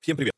Всем привет!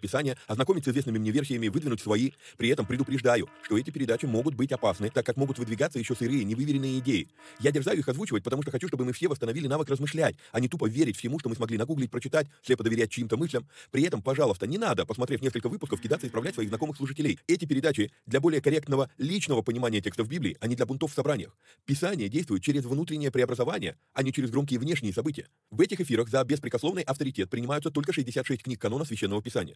Писание, ознакомить с известными мне версиями, выдвинуть свои. При этом предупреждаю, что эти передачи могут быть опасны, так как могут выдвигаться еще сырые, невыверенные идеи. Я дерзаю их озвучивать, потому что хочу, чтобы мы все восстановили навык размышлять, а не тупо верить всему, что мы смогли нагуглить, прочитать, слепо доверять чьим-то мыслям. При этом, пожалуйста, не надо, посмотрев несколько выпусков, кидаться исправлять своих знакомых служителей. Эти передачи для более корректного личного понимания текстов Библии, а не для бунтов в собраниях. Писание действует через внутреннее преобразование, а не через громкие внешние события. В этих эфирах за беспрекословный авторитет принимаются только 66 книг канона Священного Писания.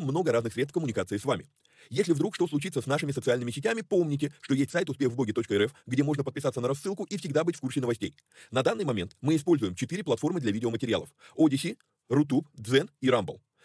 много разных средств коммуникации с вами. Если вдруг что случится с нашими социальными сетями, помните, что есть сайт успехвбоги.рф, где можно подписаться на рассылку и всегда быть в курсе новостей. На данный момент мы используем четыре платформы для видеоматериалов. Odyssey, Rutube, Zen и Rumble.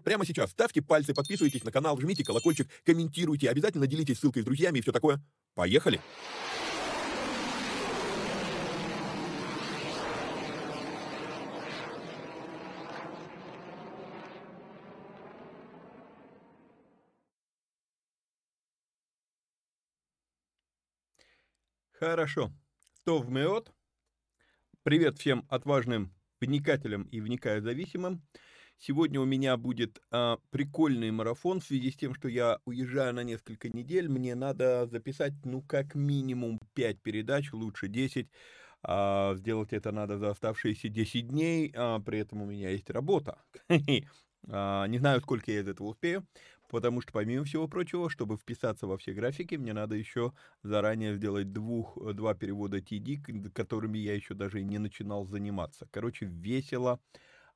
прямо сейчас ставьте пальцы, подписывайтесь на канал, жмите колокольчик, комментируйте, обязательно делитесь ссылкой с друзьями и все такое. Поехали! Хорошо. Тов Меот. Привет всем отважным вникателям и вникаю-зависимым. Сегодня у меня будет а, прикольный марафон в связи с тем, что я уезжаю на несколько недель. Мне надо записать, ну, как минимум 5 передач, лучше 10. А, сделать это надо за оставшиеся 10 дней, а, при этом у меня есть работа. А, не знаю, сколько я из этого успею, потому что, помимо всего прочего, чтобы вписаться во все графики, мне надо еще заранее сделать двух, два перевода TD, которыми я еще даже не начинал заниматься. Короче, весело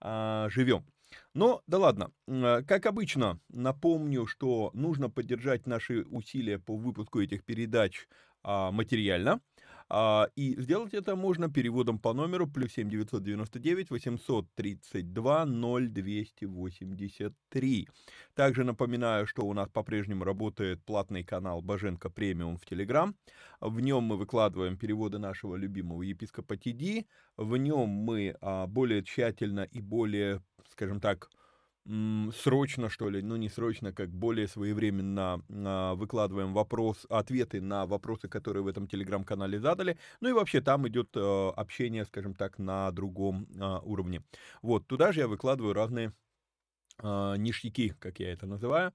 а, живем. Но, да ладно, а, как обычно, напомню, что нужно поддержать наши усилия по выпуску этих передач а, материально. А, и сделать это можно переводом по номеру плюс 7 999 832 0283. Также напоминаю, что у нас по-прежнему работает платный канал Боженко Премиум в Телеграм. В нем мы выкладываем переводы нашего любимого епископа Тиди. В нем мы а, более тщательно и более, скажем так, срочно, что ли, ну не срочно, как более своевременно а, выкладываем вопрос, ответы на вопросы, которые в этом телеграм-канале задали. Ну и вообще там идет а, общение, скажем так, на другом а, уровне. Вот, туда же я выкладываю разные ништяки, как я это называю,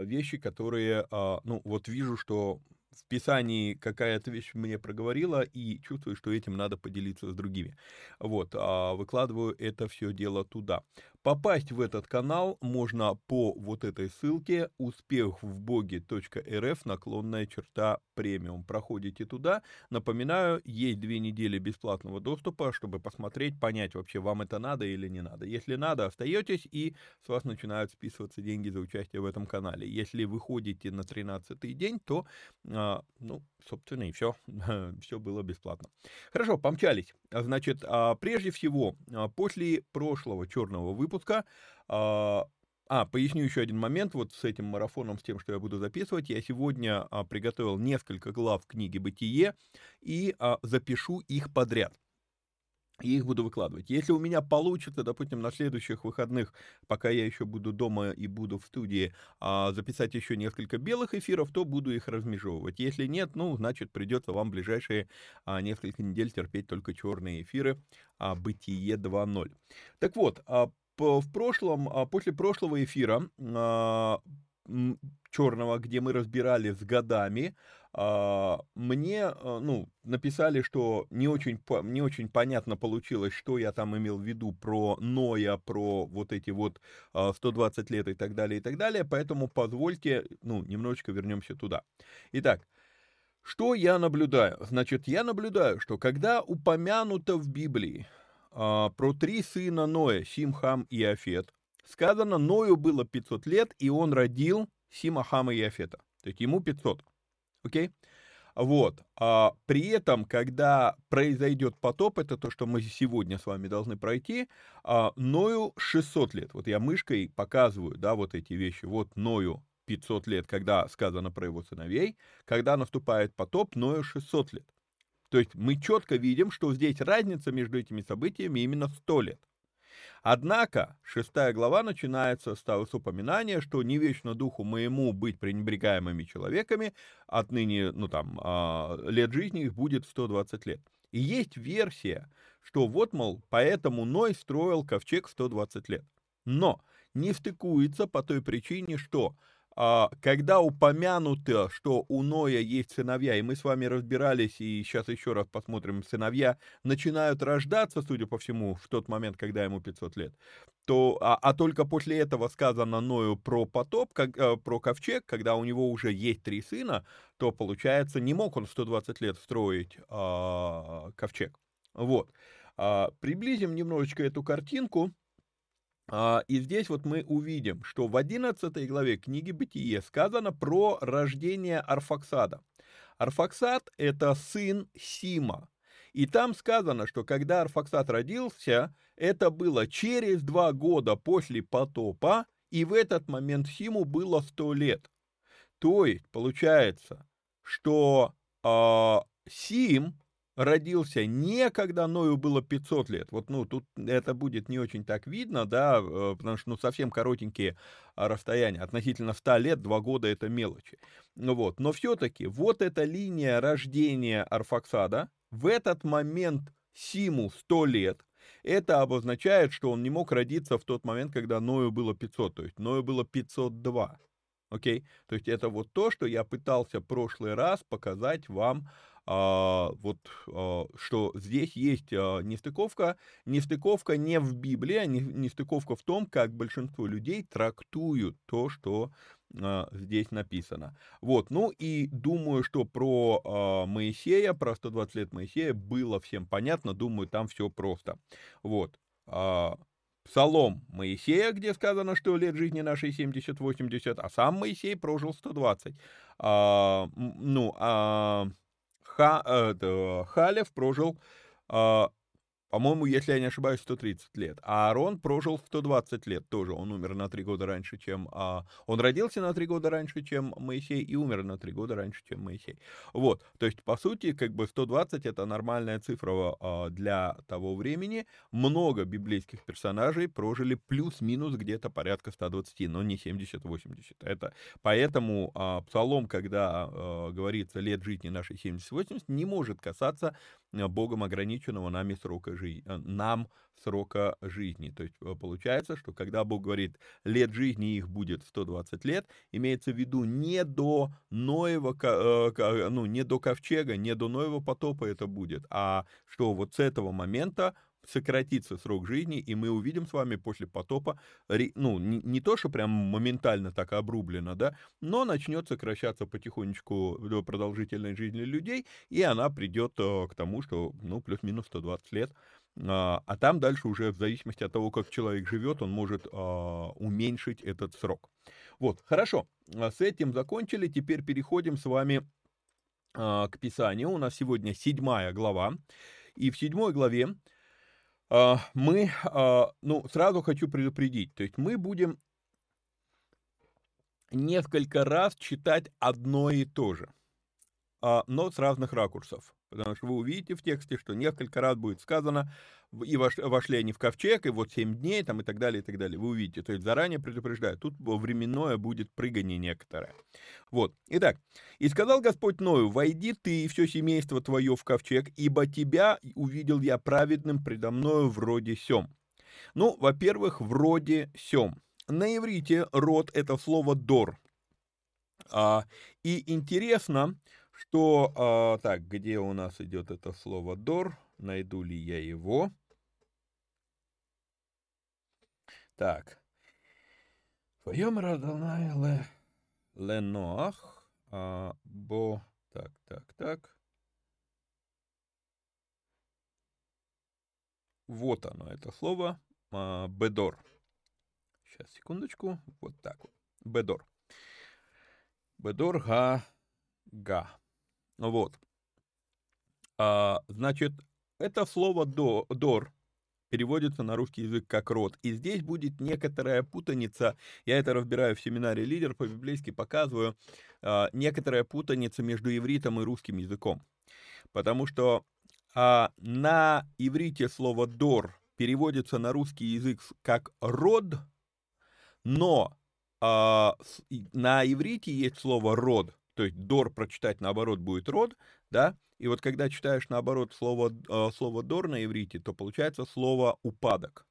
вещи, которые, ну вот вижу, что в Писании какая-то вещь мне проговорила, и чувствую, что этим надо поделиться с другими. Вот, выкладываю это все дело туда. Попасть в этот канал можно по вот этой ссылке успехвбоге.рф наклонная черта премиум. Проходите туда. Напоминаю, есть две недели бесплатного доступа, чтобы посмотреть, понять вообще, вам это надо или не надо. Если надо, остаетесь, и с вас начинают списываться деньги за участие в этом канале. Если вы ходите на 13 день, то, а, ну, собственно, и все. все было бесплатно. Хорошо, помчались. Значит, а, прежде всего, а, после прошлого черного выпуска а, а, поясню еще один момент, вот с этим марафоном, с тем, что я буду записывать. Я сегодня приготовил несколько глав книги «Бытие» и запишу их подряд и их буду выкладывать. Если у меня получится, допустим, на следующих выходных, пока я еще буду дома и буду в студии, а, записать еще несколько белых эфиров, то буду их размежевывать. Если нет, ну, значит, придется вам ближайшие а, несколько недель терпеть только черные эфиры а, «Бытие 2.0». Так вот, в прошлом, после прошлого эфира черного, где мы разбирали с годами, мне, а, ну, написали, что не очень, не очень понятно получилось, что я там имел в виду про Ноя, про вот эти вот 120 а, лет и так далее, и так далее, поэтому позвольте, ну, немножечко вернемся туда. Итак, что я наблюдаю? Значит, я наблюдаю, что когда упомянуто в Библии про три сына Ноя, Сим, Хам и Афет, сказано, Ною было 500 лет, и он родил Сима, Хама и Афета. То есть ему 500. Окей? Вот. А при этом, когда произойдет потоп, это то, что мы сегодня с вами должны пройти, а, Ною 600 лет. Вот я мышкой показываю, да, вот эти вещи. Вот Ною 500 лет, когда сказано про его сыновей. Когда наступает потоп, Ною 600 лет. То есть мы четко видим, что здесь разница между этими событиями именно 100 лет. Однако, шестая глава начинается с того с упоминания, что не вечно духу моему быть пренебрегаемыми человеками, отныне, ну там, а, лет жизни их будет 120 лет. И есть версия, что вот, мол, поэтому Ной строил ковчег 120 лет. Но не стыкуется по той причине, что когда упомянуто, что у Ноя есть сыновья, и мы с вами разбирались, и сейчас еще раз посмотрим, сыновья начинают рождаться, судя по всему, в тот момент, когда ему 500 лет, то, а, а только после этого сказано Ною про потоп, как, а, про ковчег, когда у него уже есть три сына, то, получается, не мог он 120 лет строить а, ковчег. Вот. А, приблизим немножечко эту картинку. А, и здесь вот мы увидим, что в 11 главе книги Бытие сказано про рождение Арфаксада. Арфаксад – это сын Сима. И там сказано, что когда Арфаксад родился, это было через два года после потопа, и в этот момент Симу было 100 лет. То есть, получается, что э, Сим родился не когда Ною было 500 лет. Вот, ну, тут это будет не очень так видно, да, э, потому что, ну, совсем коротенькие а, расстояния. Относительно 100 лет, 2 года это мелочи. Ну вот, но все-таки вот эта линия рождения Арфаксада, в этот момент Симу 100 лет, это обозначает, что он не мог родиться в тот момент, когда Ною было 500, то есть Ною было 502. Окей? То есть это вот то, что я пытался в прошлый раз показать вам а, вот, а, что здесь есть а, нестыковка, нестыковка не в Библии, а нестыковка в том, как большинство людей трактуют то, что а, здесь написано. Вот, ну и думаю, что про а, Моисея, про 120 лет Моисея было всем понятно, думаю, там все просто. Вот. А, Псалом Моисея, где сказано, что лет жизни нашей 70-80, а сам Моисей прожил 120. А, ну, а Ха, э, Халев прожил а, по-моему, если я не ошибаюсь, 130 лет. А Аарон прожил 120 лет тоже. Он умер на 3 года раньше, чем... А, он родился на 3 года раньше, чем Моисей, и умер на 3 года раньше, чем Моисей. Вот. То есть, по сути, как бы 120 это нормальная цифра а, для того времени. Много библейских персонажей прожили плюс-минус где-то порядка 120, но не 70-80. Это поэтому а, Псалом, когда а, говорится лет жизни нашей 70-80, не может касаться Богом ограниченного нами срока жизни, э, нам срока жизни. То есть э, получается, что когда Бог говорит, лет жизни их будет 120 лет, имеется в виду не до Ноева, э, ну, не до ковчега, не до Ноева потопа это будет, а что вот с этого момента сократится срок жизни, и мы увидим с вами после потопа, ну, не, не то, что прям моментально так обрублено, да, но начнет сокращаться потихонечку до продолжительной жизни людей, и она придет э, к тому, что, ну, плюс-минус 120 лет, а, а там дальше уже в зависимости от того, как человек живет, он может а, уменьшить этот срок. Вот, хорошо, а с этим закончили, теперь переходим с вами к Писанию. У нас сегодня седьмая глава, и в седьмой главе мы, ну, сразу хочу предупредить, то есть мы будем несколько раз читать одно и то же, но с разных ракурсов. Потому что вы увидите в тексте, что несколько раз будет сказано, и вошли они в ковчег, и вот семь дней, там, и так далее, и так далее. Вы увидите. То есть заранее предупреждаю, тут временное будет прыгание некоторое. Вот. Итак, «И сказал Господь Ною, войди ты и все семейство твое в ковчег, ибо тебя увидел я праведным предо мною вроде сем». Ну, во-первых, вроде сем. На иврите род — это слово «дор». А, и интересно, что, а, так, где у нас идет это слово «дор», найду ли я его. Так. Твоем Радонай ле, Леноах, а, бо, так, так, так. Вот оно, это слово, а, бедор. Сейчас, секундочку, вот так вот, бедор. Бедор га, га. Вот. А, значит, это слово до, «дор» переводится на русский язык как «род». И здесь будет некоторая путаница, я это разбираю в семинаре «Лидер», по-библейски показываю, а, некоторая путаница между ивритом и русским языком. Потому что а, на иврите слово «дор» переводится на русский язык как «род», но а, на иврите есть слово «род», то есть дор прочитать наоборот будет род, да, и вот когда читаешь наоборот слово, э, слово дор на иврите, то получается слово упадок.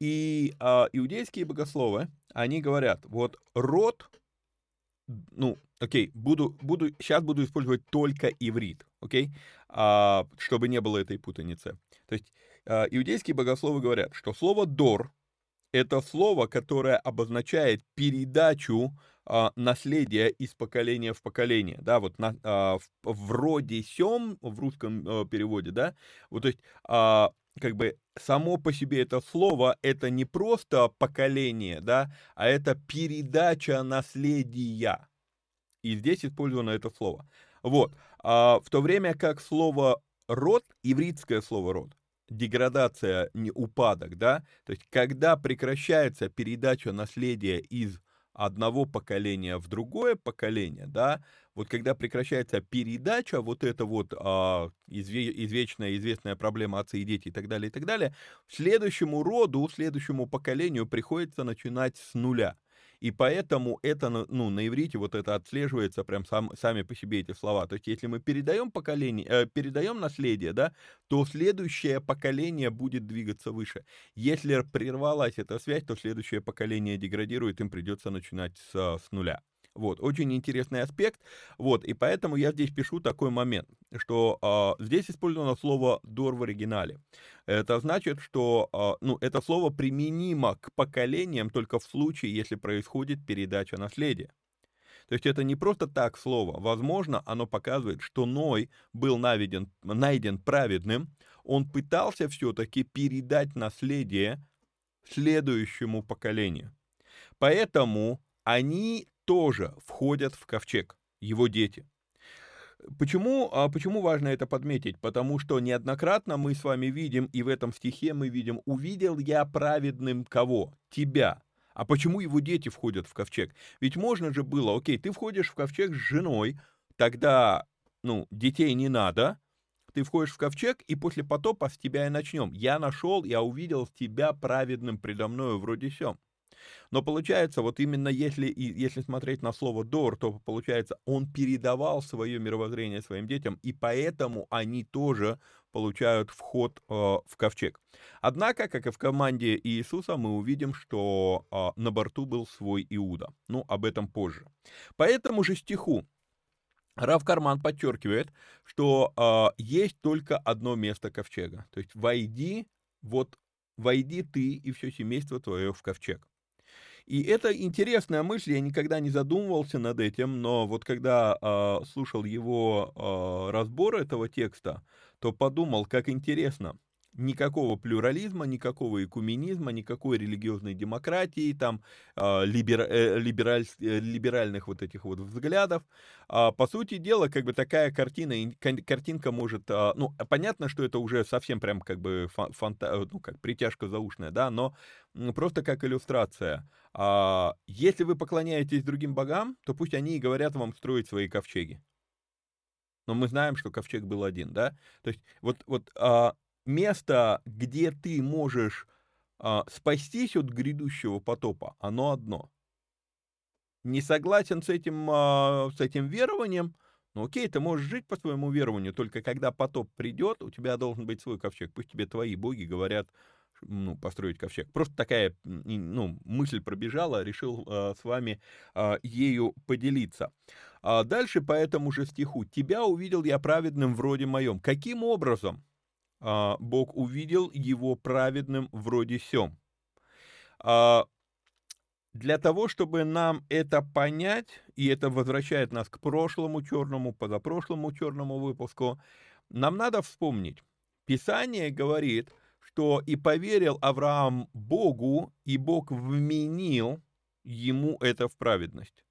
И э, иудейские богословы, они говорят, вот род, ну, окей, буду, буду, сейчас буду использовать только иврит, окей, а, чтобы не было этой путаницы. То есть а, иудейские богословы говорят, что слово дор — это слово, которое обозначает передачу а, наследие из поколения в поколение, да, вот на, а, в, вроде сем в русском а, переводе, да, вот то есть а, как бы само по себе это слово это не просто поколение, да, а это передача наследия, и здесь использовано это слово, вот, а, в то время как слово род, ивритское слово род, деградация, не упадок, да, то есть когда прекращается передача наследия из одного поколения в другое поколение, да, вот когда прекращается передача, вот это вот а, изве, извечная, известная проблема отцы и дети и так далее, и так далее, следующему роду, следующему поколению приходится начинать с нуля. И поэтому это, ну, на иврите вот это отслеживается прям сам, сами по себе эти слова. То есть, если мы передаем поколение, э, передаем наследие, да, то следующее поколение будет двигаться выше. Если прервалась эта связь, то следующее поколение деградирует, им придется начинать с, с нуля. Вот, очень интересный аспект. Вот, и поэтому я здесь пишу такой момент, что э, здесь использовано слово «дор» в оригинале. Это значит, что э, ну, это слово применимо к поколениям только в случае, если происходит передача наследия. То есть это не просто так слово. Возможно, оно показывает, что Ной был найден, найден праведным, он пытался все-таки передать наследие следующему поколению. Поэтому они тоже входят в ковчег, его дети. Почему, а почему важно это подметить? Потому что неоднократно мы с вами видим, и в этом стихе мы видим, увидел я праведным кого? Тебя. А почему его дети входят в ковчег? Ведь можно же было, окей, ты входишь в ковчег с женой, тогда, ну, детей не надо, ты входишь в ковчег, и после потопа с тебя и начнем. Я нашел, я увидел тебя праведным предо мною вроде сем. Но получается, вот именно если, если смотреть на слово «дор», то получается, он передавал свое мировоззрение своим детям, и поэтому они тоже получают вход э, в ковчег. Однако, как и в команде Иисуса, мы увидим, что э, на борту был свой Иуда. Ну, об этом позже. По этому же стиху Рав Карман подчеркивает, что э, есть только одно место ковчега. То есть войди, вот войди ты и все семейство твое в ковчег. И это интересная мысль, я никогда не задумывался над этим, но вот когда э, слушал его э, разбор этого текста, то подумал, как интересно никакого плюрализма, никакого экуменизма, никакой религиозной демократии, там, э, либер, э, либераль, э, либеральных вот этих вот взглядов. А, по сути дела, как бы такая картина, картинка может, а, ну, понятно, что это уже совсем прям как бы фанта, ну, как притяжка заушная, да, но просто как иллюстрация. А, если вы поклоняетесь другим богам, то пусть они и говорят вам строить свои ковчеги. Но мы знаем, что ковчег был один, да? То есть вот, вот а, место, где ты можешь а, спастись от грядущего потопа, оно одно. Не согласен с этим, а, с этим верованием, ну окей, ты можешь жить по своему верованию, только когда потоп придет, у тебя должен быть свой ковчег. Пусть тебе твои боги говорят, ну, построить ковчег. Просто такая ну, мысль пробежала, решил э, с вами э, ею поделиться. А дальше по этому же стиху. «Тебя увидел я праведным вроде моем». Каким образом? а, Бог увидел его праведным вроде сем. А, для того, чтобы нам это понять, и это возвращает нас к прошлому черному, позапрошлому черному выпуску, нам надо вспомнить. Писание говорит, что и поверил Авраам Богу, и Бог вменил ему это в праведность.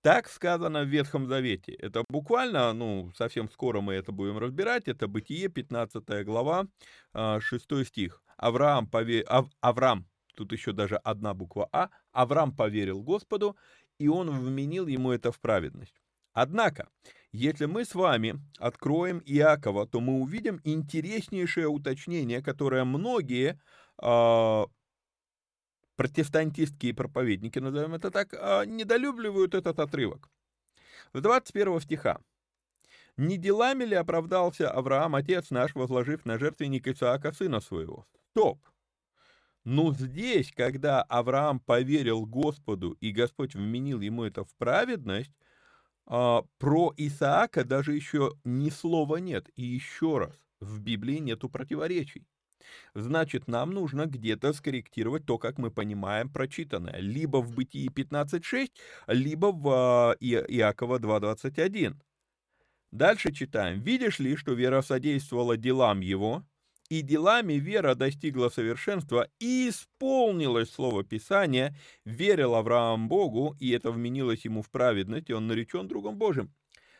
Так сказано в Ветхом Завете. Это буквально, ну, совсем скоро мы это будем разбирать. Это Бытие, 15 глава, 6 а, стих. Авраам, пове... Ав... Авраам, тут еще даже одна буква А, Авраам поверил Господу, и он вменил ему это в праведность. Однако, если мы с вами откроем Иакова, то мы увидим интереснейшее уточнение, которое многие э, протестантистские проповедники, назовем это так, а, недолюбливают этот отрывок. В 21 стиха. «Не делами ли оправдался Авраам, отец наш, возложив на жертвенник Исаака, сына своего?» Стоп! Ну здесь, когда Авраам поверил Господу, и Господь вменил ему это в праведность, а, про Исаака даже еще ни слова нет. И еще раз, в Библии нету противоречий. Значит, нам нужно где-то скорректировать то, как мы понимаем прочитанное. Либо в Бытии 15.6, либо в а, Иакова 2.21. Дальше читаем. «Видишь ли, что вера содействовала делам его, и делами вера достигла совершенства, и исполнилось слово Писания, верил Авраам Богу, и это вменилось ему в праведность, и он наречен другом Божьим».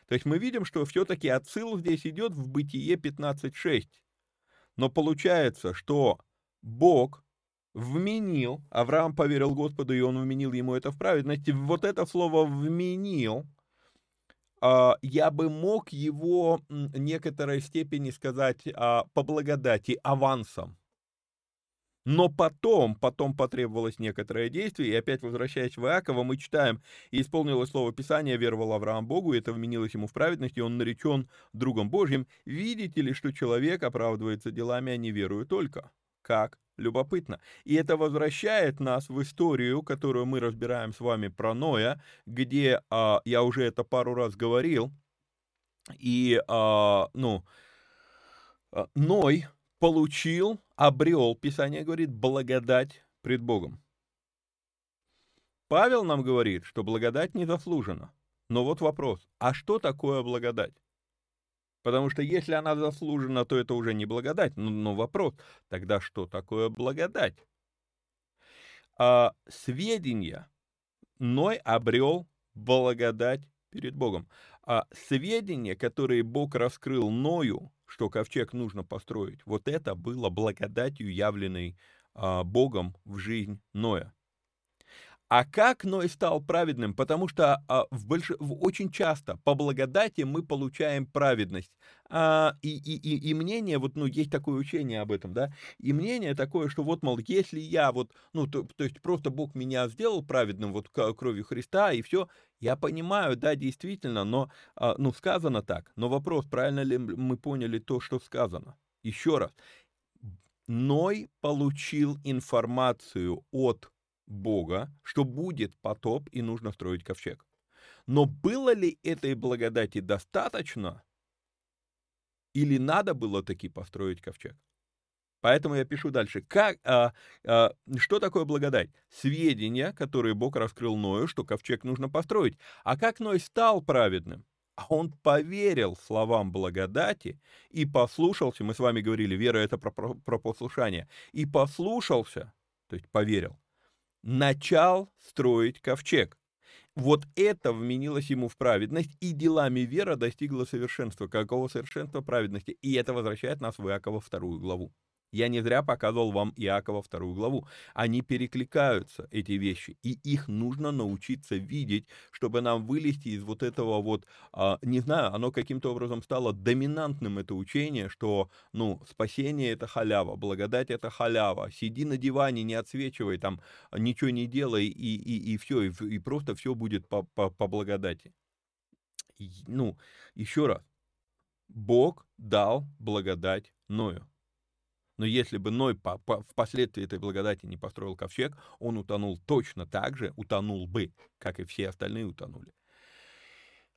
То есть мы видим, что все-таки отсыл здесь идет в Бытие 15.6. Но получается, что Бог вменил, Авраам поверил Господу, и он вменил ему это в праведности. Вот это слово «вменил», я бы мог его в некоторой степени сказать а, по благодати, авансом. Но потом, потом потребовалось некоторое действие, и опять возвращаясь в Иакова, мы читаем, «И исполнилось слово Писания, веровал Авраам Богу, и это вменилось ему в праведность, и он наречен другом Божьим. Видите ли, что человек оправдывается делами, а не верую только?» Как? Любопытно. И это возвращает нас в историю, которую мы разбираем с вами про Ноя, где, а, я уже это пару раз говорил, и, а, ну, а, Ной получил обрел, Писание говорит, благодать пред Богом. Павел нам говорит, что благодать не заслужена. Но вот вопрос, а что такое благодать? Потому что если она заслужена, то это уже не благодать. Но, но вопрос, тогда что такое благодать? А, сведения Ной обрел благодать перед Богом. А сведения, которые Бог раскрыл Ною, что ковчег нужно построить, вот это было благодатью, явленной а, Богом в жизнь Ноя. А как Ной стал праведным? Потому что а, в больш... очень часто по благодати мы получаем праведность. А, и, и, и, и мнение, вот, ну, есть такое учение об этом, да, и мнение такое, что вот, мол, если я вот, ну, то, то есть просто Бог меня сделал праведным вот кровью Христа, и все, я понимаю, да, действительно, но, а, ну, сказано так, но вопрос, правильно ли мы поняли то, что сказано? Еще раз, Ной получил информацию от Бога, что будет потоп и нужно строить ковчег. Но было ли этой благодати достаточно, или надо было таки построить ковчег? Поэтому я пишу дальше. Как, а, а, что такое благодать? Сведения, которые Бог раскрыл Ною, что ковчег нужно построить. А как Ной стал праведным? А он поверил словам благодати и послушался. Мы с вами говорили, вера это про, про, про послушание. И послушался, то есть поверил, начал строить ковчег. Вот это вменилось ему в праведность, и делами вера достигла совершенства. Какого совершенства праведности? И это возвращает нас в Иакова вторую главу. Я не зря показывал вам Иакова вторую главу. Они перекликаются, эти вещи, и их нужно научиться видеть, чтобы нам вылезти из вот этого вот, а, не знаю, оно каким-то образом стало доминантным, это учение, что, ну, спасение — это халява, благодать — это халява, сиди на диване, не отсвечивай, там, ничего не делай, и, и, и все, и, и просто все будет по, по, по благодати. И, ну, еще раз, Бог дал благодать Ною. Но если бы Ной по, по, впоследствии этой благодати не построил ковчег, он утонул точно так же, утонул бы, как и все остальные утонули.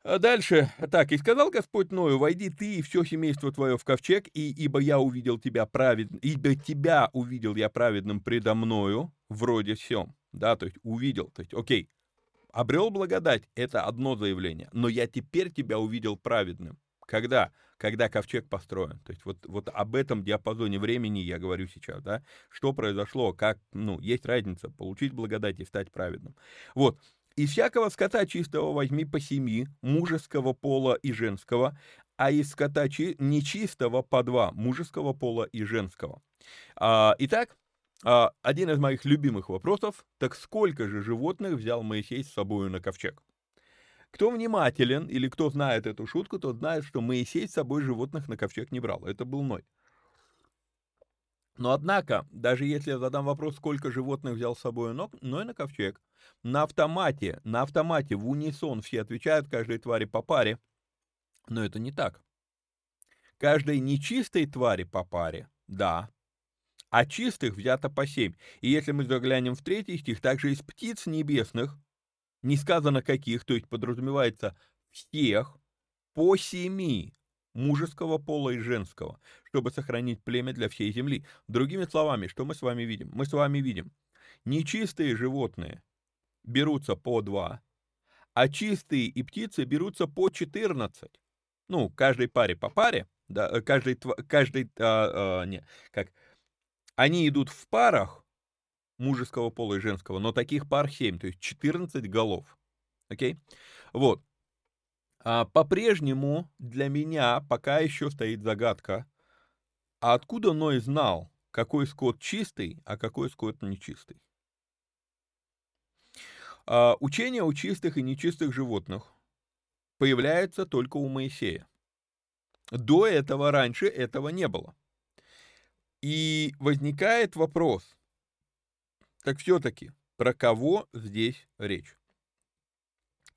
А дальше, так, и сказал Господь Ною, войди ты и все семейство твое в ковчег, и ибо я увидел тебя праведным, ибо тебя увидел я праведным предо мною, вроде всем, да, то есть увидел, то есть, окей, обрел благодать, это одно заявление, но я теперь тебя увидел праведным. Когда? Когда ковчег построен. То есть вот, вот об этом диапазоне времени я говорю сейчас, да, что произошло, как, ну, есть разница, получить благодать и стать праведным. Вот, из всякого скота чистого возьми по семи, мужеского пола и женского, а из скота нечистого по два, мужеского пола и женского. А, итак, а, один из моих любимых вопросов, так сколько же животных взял Моисей с собой на ковчег? Кто внимателен или кто знает эту шутку, тот знает, что Моисей с собой животных на ковчег не брал. Это был Ной. Но однако, даже если я задам вопрос, сколько животных взял с собой Ной на ковчег, на автомате, на автомате в унисон все отвечают каждой твари по паре, но это не так. Каждой нечистой твари по паре, да, а чистых взято по семь. И если мы заглянем в третий стих, также из птиц небесных не сказано каких, то есть подразумевается всех по семи мужеского пола и женского, чтобы сохранить племя для всей земли. Другими словами, что мы с вами видим? Мы с вами видим, нечистые животные берутся по два, а чистые и птицы берутся по 14. Ну, каждой паре по паре, да, э, каждый, каждый, а, а, не, как, они идут в парах, мужеского пола и женского, но таких пар 7, то есть 14 голов. Окей? Вот. А по-прежнему для меня пока еще стоит загадка, а откуда Ной знал, какой скот чистый, а какой скот нечистый? А, учение о чистых и нечистых животных появляется только у Моисея. До этого, раньше этого не было. И возникает вопрос, так все-таки, про кого здесь речь?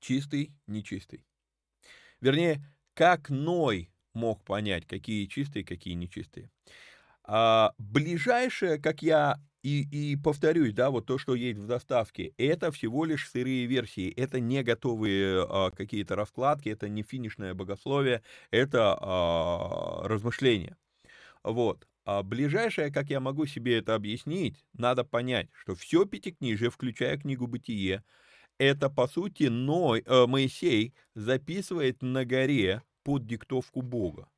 Чистый, нечистый. Вернее, как Ной мог понять, какие чистые, какие нечистые. А, ближайшее, как я и, и повторюсь, да, вот то, что есть в доставке, это всего лишь сырые версии, это не готовые а, какие-то раскладки, это не финишное богословие, это а, размышления. Вот. А ближайшее, как я могу себе это объяснить, надо понять, что все пятикнижие, включая книгу «Бытие», это, по сути, Ной, э, Моисей записывает на горе под диктовку Бога.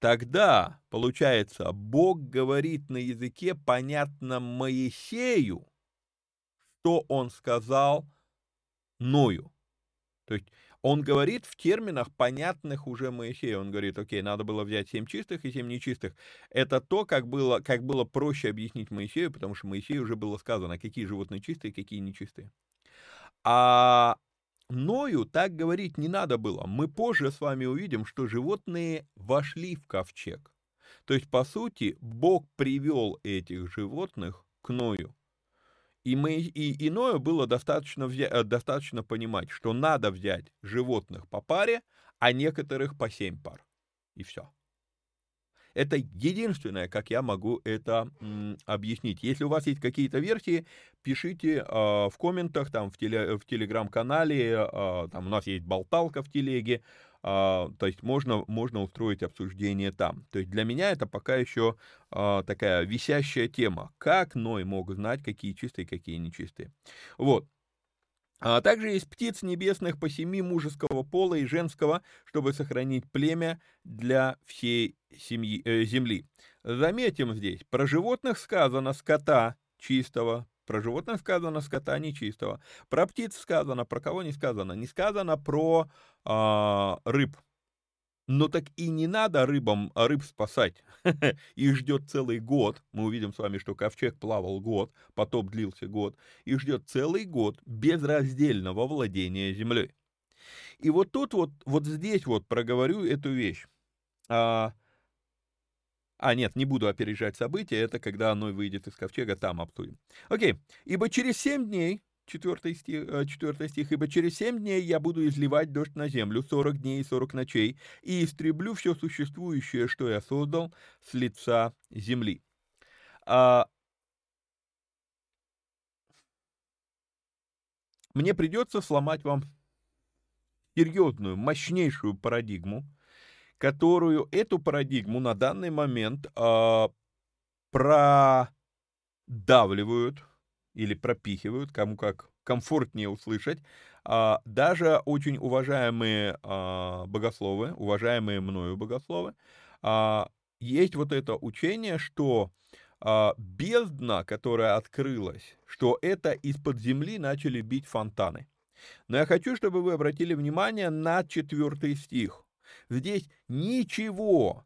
Тогда, получается, Бог говорит на языке, понятном Моисею, что он сказал Ною. То есть он говорит в терминах, понятных уже Моисею. Он говорит, окей, надо было взять семь чистых и семь нечистых. Это то, как было, как было проще объяснить Моисею, потому что Моисею уже было сказано, какие животные чистые, какие нечистые. А Ною так говорить не надо было. Мы позже с вами увидим, что животные вошли в ковчег. То есть, по сути, Бог привел этих животных к Ною. И, мы, и иное было достаточно, э, достаточно понимать, что надо взять животных по паре, а некоторых по семь пар. И все. Это единственное, как я могу это м, объяснить. Если у вас есть какие-то версии, пишите э, в комментах, там в, теле, в телеграм-канале, э, там у нас есть болталка в телеге, то есть можно, можно устроить обсуждение там. То есть для меня это пока еще э, такая висящая тема. Как Ной мог знать, какие чистые, какие нечистые. Вот. А также есть птиц небесных по семи мужеского пола и женского, чтобы сохранить племя для всей семьи, э, земли. Заметим здесь, про животных сказано скота чистого, про животных сказано скота нечистого, про птиц сказано, про кого не сказано, не сказано про э, рыб, но так и не надо рыбам, а рыб спасать. Их ждет целый год. Мы увидим с вами, что ковчег плавал год, потоп длился год. Их ждет целый год безраздельного владения землей. И вот тут вот, вот здесь вот проговорю эту вещь. А, а, нет, не буду опережать события, это когда оно выйдет из ковчега, там обсудим. Окей, ибо через семь дней 4 стих, 4 э, стих, «Ибо через семь дней я буду изливать дождь на землю, сорок дней и сорок ночей, и истреблю все существующее, что я создал, с лица земли». А... Мне придется сломать вам серьезную, мощнейшую парадигму, которую эту парадигму на данный момент а, продавливают, или пропихивают, кому как комфортнее услышать. А, даже очень уважаемые а, богословы, уважаемые мною богословы, а, есть вот это учение, что бездна, которая открылась, что это из-под земли начали бить фонтаны. Но я хочу, чтобы вы обратили внимание на четвертый стих. Здесь ничего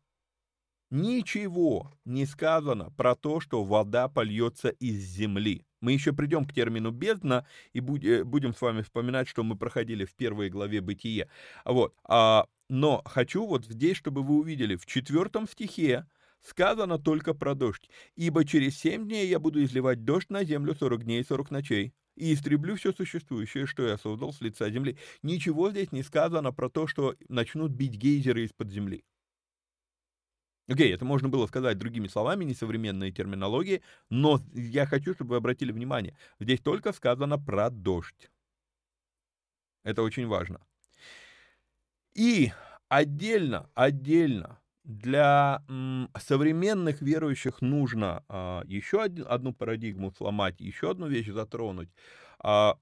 Ничего не сказано про то, что вода польется из земли. Мы еще придем к термину «бездна» и э, будем с вами вспоминать, что мы проходили в первой главе «Бытие». Вот. А, но хочу вот здесь, чтобы вы увидели, в четвертом стихе сказано только про дождь. «Ибо через семь дней я буду изливать дождь на землю сорок дней и сорок ночей, и истреблю все существующее, что я создал с лица земли». Ничего здесь не сказано про то, что начнут бить гейзеры из-под земли. Окей, это можно было сказать другими словами, несовременной терминологии, но я хочу, чтобы вы обратили внимание, здесь только сказано про дождь. Это очень важно. И отдельно, отдельно для современных верующих нужно а, еще од, одну парадигму сломать, еще одну вещь затронуть. А,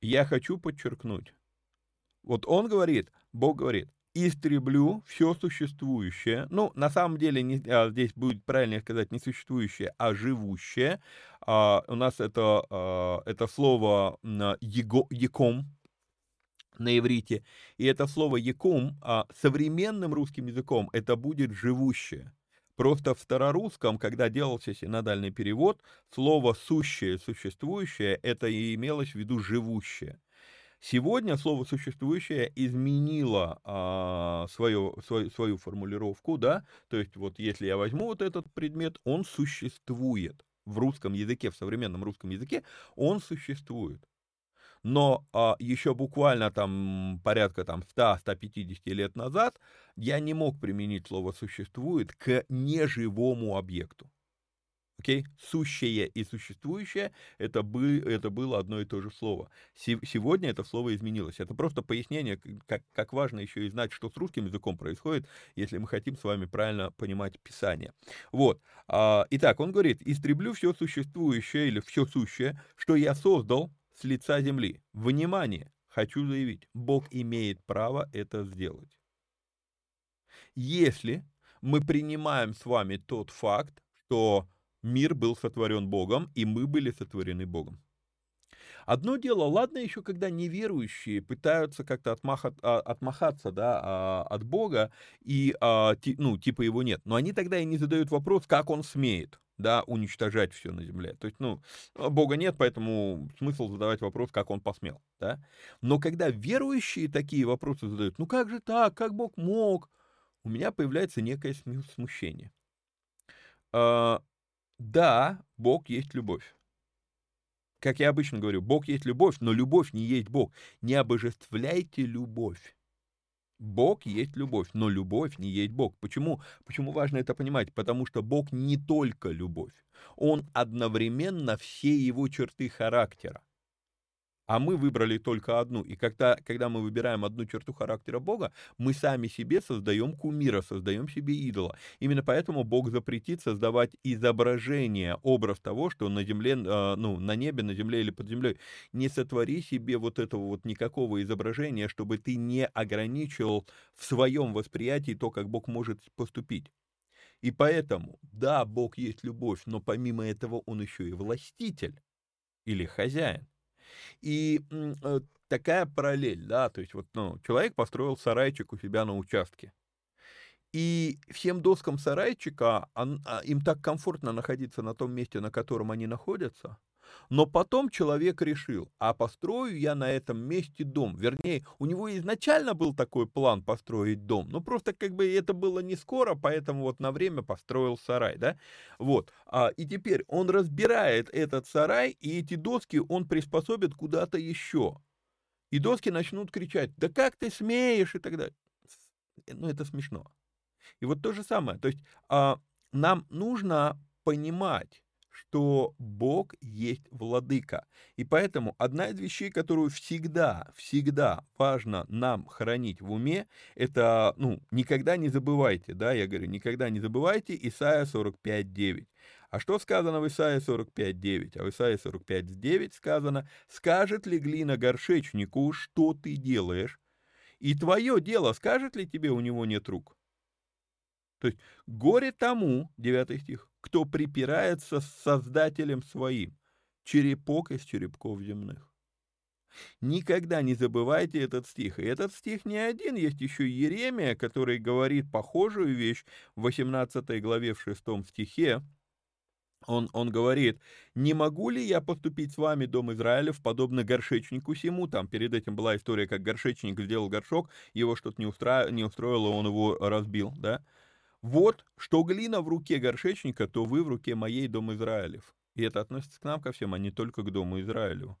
я хочу подчеркнуть. Вот он говорит, Бог говорит, истреблю все существующее. Ну, на самом деле, не, а, здесь будет правильнее сказать не существующее, а живущее. А, у нас это, а, это слово его, «яком» на иврите. И это слово «яком» а, современным русским языком это будет «живущее». Просто в старорусском, когда делался синодальный перевод, слово «сущее», «существующее» это и имелось в виду «живущее». Сегодня слово «существующее» изменило а, свою, свою, свою формулировку, да, то есть вот если я возьму вот этот предмет, он существует в русском языке, в современном русском языке, он существует. Но а, еще буквально там порядка там 100-150 лет назад я не мог применить слово «существует» к неживому объекту. Окей? Сущее и существующее это, бы, это было одно и то же слово. Сегодня это слово изменилось. Это просто пояснение, как, как важно еще и знать, что с русским языком происходит, если мы хотим с вами правильно понимать Писание. Вот. А, итак, он говорит, истреблю все существующее или все сущее, что я создал с лица земли. Внимание! Хочу заявить, Бог имеет право это сделать. Если мы принимаем с вами тот факт, что мир был сотворен Богом, и мы были сотворены Богом. Одно дело, ладно еще, когда неверующие пытаются как-то отмахать, а, отмахаться да, а, от Бога, и, а, ну, типа его нет, но они тогда и не задают вопрос, как он смеет да, уничтожать все на земле. То есть, ну, Бога нет, поэтому смысл задавать вопрос, как он посмел, да. Но когда верующие такие вопросы задают, ну как же так, как Бог мог, у меня появляется некое смущение. Да, Бог есть любовь. Как я обычно говорю, Бог есть любовь, но любовь не есть Бог. Не обожествляйте любовь. Бог есть любовь, но любовь не есть Бог. Почему? Почему важно это понимать? Потому что Бог не только любовь. Он одновременно все его черты характера. А мы выбрали только одну. И когда, когда мы выбираем одну черту характера Бога, мы сами себе создаем кумира, создаем себе идола. Именно поэтому Бог запретит создавать изображение, образ того, что на земле, э, ну, на небе, на земле или под землей. Не сотвори себе вот этого вот никакого изображения, чтобы ты не ограничил в своем восприятии то, как Бог может поступить. И поэтому, да, Бог есть любовь, но помимо этого он еще и властитель или хозяин. И э, такая параллель, да, то есть вот, ну, человек построил сарайчик у себя на участке. И всем доскам сарайчика он, а, им так комфортно находиться на том месте, на котором они находятся, но потом человек решил, а построю я на этом месте дом. Вернее, у него изначально был такой план построить дом, но просто как бы это было не скоро, поэтому вот на время построил сарай, да? Вот. А, и теперь он разбирает этот сарай, и эти доски он приспособит куда-то еще. И доски начнут кричать, да как ты смеешь и так далее. Ну, это смешно. И вот то же самое. То есть а, нам нужно понимать, что Бог есть владыка. И поэтому одна из вещей, которую всегда, всегда важно нам хранить в уме, это, ну, никогда не забывайте, да, я говорю, никогда не забывайте Исайя 45.9. А что сказано в Исаии 45.9? А в Исаии 45.9 сказано, «Скажет ли глина горшечнику, что ты делаешь? И твое дело, скажет ли тебе, у него нет рук?» То есть горе тому, 9 стих, кто припирается с Создателем своим, черепок из черепков земных. Никогда не забывайте этот стих. И этот стих не один, есть еще Еремия, который говорит похожую вещь в 18 главе в 6 стихе. Он, он говорит, не могу ли я поступить с вами, дом Израилев, подобно горшечнику сему? Там перед этим была история, как горшечник сделал горшок, его что-то не, устра... не устроило, он его разбил, да? Вот, что глина в руке горшечника, то вы в руке моей, дом Израилев. И это относится к нам ко всем, а не только к дому Израилеву.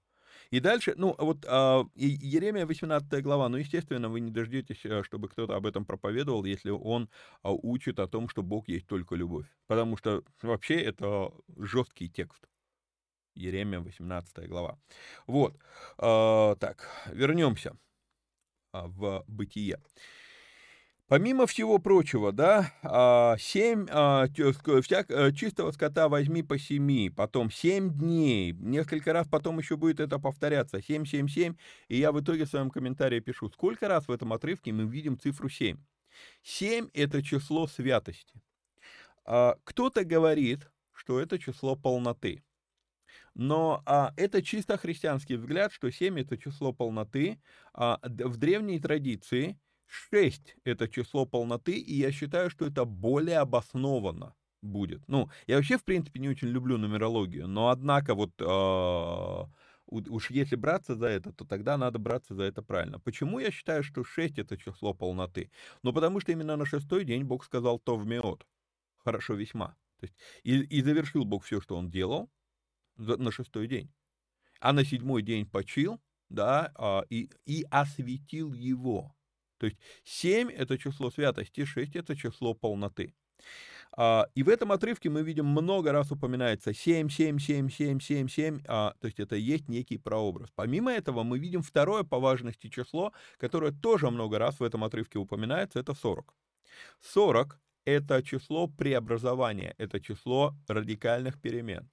И дальше, ну, вот а, Еремия 18 глава, ну, естественно, вы не дождетесь, а, чтобы кто-то об этом проповедовал, если он а, учит о том, что Бог есть только любовь. Потому что вообще это жесткий текст. Еремия 18 глава. Вот. А, так, вернемся а, в бытие. Помимо всего прочего, да, а, семь, а, всяк, э, чистого скота возьми по семи, потом семь дней, несколько раз потом еще будет это повторяться, семь, семь, семь, и я в итоге в своем комментарии пишу, сколько раз в этом отрывке мы видим цифру семь. Семь – это число святости. А, кто-то говорит, что это число полноты. Но а, это чисто христианский взгляд, что 7 это число полноты. А, в древней традиции 6 – это число полноты, и я считаю, что это более обоснованно будет. Ну, я вообще, в принципе, не очень люблю нумерологию, но однако вот э, уж если браться за это, то тогда надо браться за это правильно. Почему я считаю, что 6 это число полноты? Ну, потому что именно на шестой день Бог сказал то в меот. Хорошо весьма. То есть, и, и завершил Бог все, что он делал на шестой день. А на седьмой день почил, да, а, и, и осветил его. То есть 7 – это число святости, 6 – это число полноты. А, и в этом отрывке мы видим много раз упоминается 7, 7, 7, 7, 7, 7, а, то есть это есть некий прообраз. Помимо этого мы видим второе по важности число, которое тоже много раз в этом отрывке упоминается, это 40. 40 – это число преобразования, это число радикальных перемен.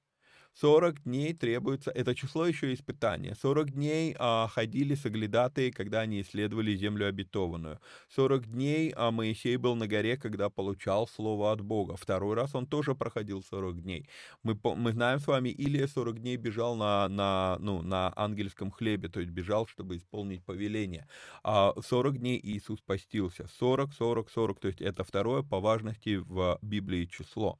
40 дней требуется, это число еще испытания. 40 дней а, ходили соглядатые, когда они исследовали землю обетованную. 40 дней а, Моисей был на горе, когда получал слово от Бога. Второй раз он тоже проходил 40 дней. Мы, мы знаем с вами, Илия 40 дней бежал на, на, ну, на ангельском хлебе, то есть бежал, чтобы исполнить повеление. А 40 дней Иисус постился. 40, 40, 40, то есть это второе по важности в Библии число.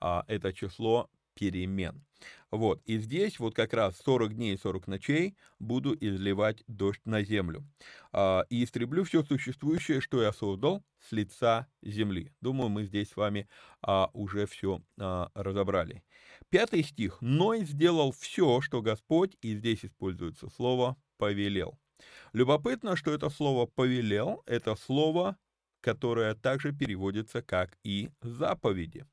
А, это число перемен. Вот, и здесь вот как раз 40 дней и 40 ночей буду изливать дождь на землю. А, и истреблю все существующее, что я создал с лица земли. Думаю, мы здесь с вами а, уже все а, разобрали. Пятый стих. «Ной сделал все, что Господь», и здесь используется слово «повелел». Любопытно, что это слово «повелел» — это слово, которое также переводится как и «заповеди».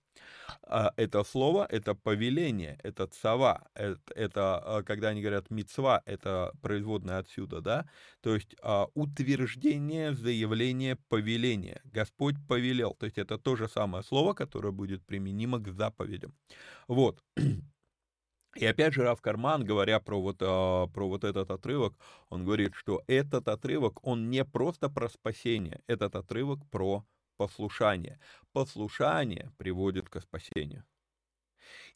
А это слово — это повеление, это цава, это, это а, когда они говорят мецва, это производное отсюда, да, то есть а, утверждение, заявление, повеление. Господь повелел, то есть это то же самое слово, которое будет применимо к заповедям. Вот. И опять же Рав Карман, говоря про вот, про вот этот отрывок, он говорит, что этот отрывок, он не просто про спасение, этот отрывок про послушание. Послушание приводит к спасению.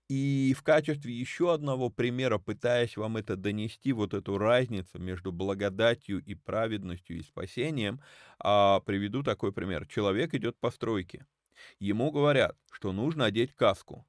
И в качестве еще одного примера, пытаясь вам это донести, вот эту разницу между благодатью и праведностью и спасением, а, приведу такой пример. Человек идет по стройке. Ему говорят, что нужно одеть каску.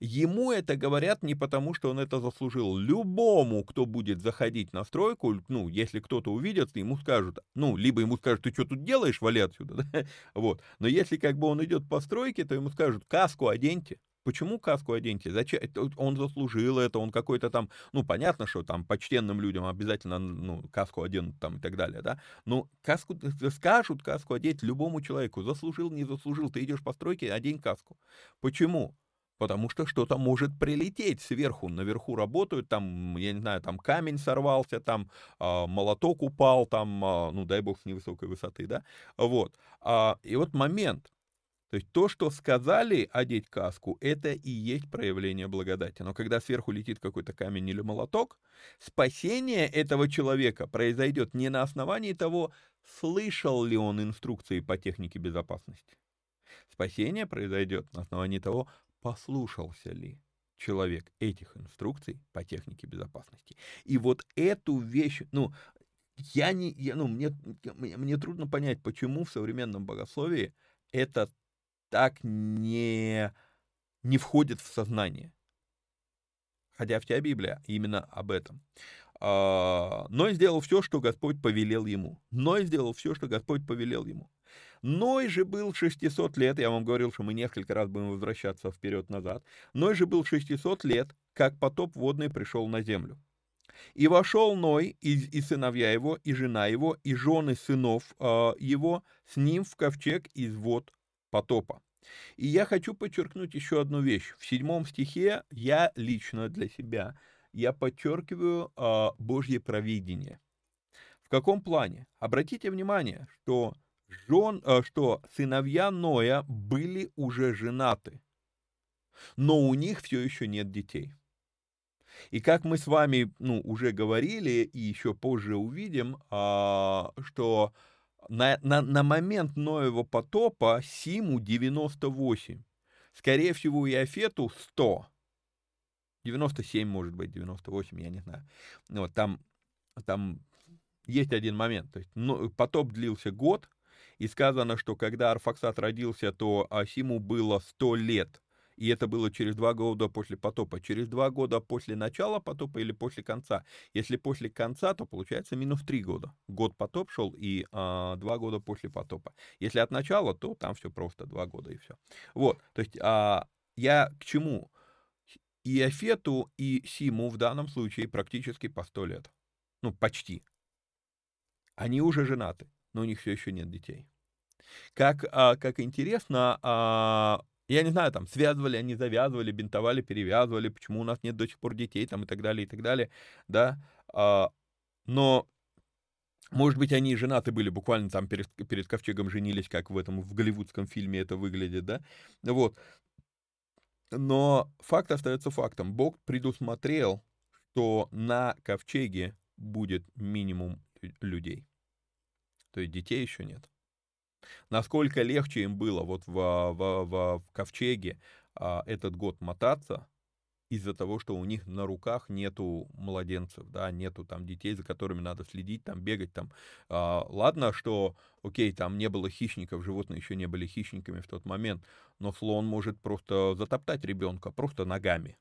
Ему это говорят не потому, что он это заслужил. Любому, кто будет заходить на стройку, ну, если кто-то увидит, ему скажут, ну, либо ему скажут, ты что тут делаешь, вали отсюда, да? вот. Но если как бы он идет по стройке, то ему скажут, каску оденьте. Почему каску оденьте? Зачем? Он заслужил это, он какой-то там, ну, понятно, что там почтенным людям обязательно, ну, каску оденут там и так далее, да? Но каску, скажут каску одеть любому человеку, заслужил, не заслужил, ты идешь по стройке, одень каску. Почему? Потому что что-то может прилететь сверху, наверху работают, там, я не знаю, там камень сорвался, там э, молоток упал, там, э, ну, дай бог, с невысокой высоты, да, вот. А, и вот момент, то есть то, что сказали одеть каску, это и есть проявление благодати. Но когда сверху летит какой-то камень или молоток, спасение этого человека произойдет не на основании того, слышал ли он инструкции по технике безопасности. Спасение произойдет на основании того, послушался ли человек этих инструкций по технике безопасности. И вот эту вещь, ну, я не, я, ну, мне, мне трудно понять, почему в современном богословии это так не, не входит в сознание. Хотя вся Библия именно об этом. А, Ной сделал все, что Господь повелел ему. Ной сделал все, что Господь повелел ему. Ной же был 600 лет, я вам говорил, что мы несколько раз будем возвращаться вперед-назад. Ной же был 600 лет, как потоп водный пришел на землю. И вошел Ной, и, и сыновья его, и жена его, и жены сынов э, его, с ним в ковчег из вод потопа. И я хочу подчеркнуть еще одну вещь. В седьмом стихе я лично для себя, я подчеркиваю э, Божье провидение. В каком плане? Обратите внимание, что жен, э, что сыновья Ноя были уже женаты, но у них все еще нет детей. И как мы с вами ну, уже говорили и еще позже увидим, а, что на, на, на момент Ноева потопа Симу 98, скорее всего и Афету 100, 97 может быть, 98, я не знаю. Вот там, там есть один момент, то есть ну, потоп длился год, и сказано, что когда Арфаксат родился, то Асиму было 100 лет. И это было через два года после потопа. Через два года после начала потопа или после конца. Если после конца, то получается минус три года. Год потоп шел и а, два года после потопа. Если от начала, то там все просто два года и все. Вот, то есть а, я к чему? И Афету, и Симу в данном случае практически по сто лет. Ну, почти. Они уже женаты но у них все еще нет детей. Как, а, как интересно, а, я не знаю, там, связывали они, завязывали, бинтовали, перевязывали, почему у нас нет до сих пор детей, там, и так далее, и так далее, да, а, но, может быть, они женаты были, буквально там перед, перед ковчегом женились, как в этом, в голливудском фильме это выглядит, да, вот, но факт остается фактом, Бог предусмотрел, что на ковчеге будет минимум людей то есть детей еще нет. Насколько легче им было вот в, в, в, в ковчеге а, этот год мотаться из-за того, что у них на руках нету младенцев, да, нету там детей, за которыми надо следить, там бегать, там. А, ладно, что, окей, там не было хищников, животные еще не были хищниками в тот момент, но слон может просто затоптать ребенка просто ногами,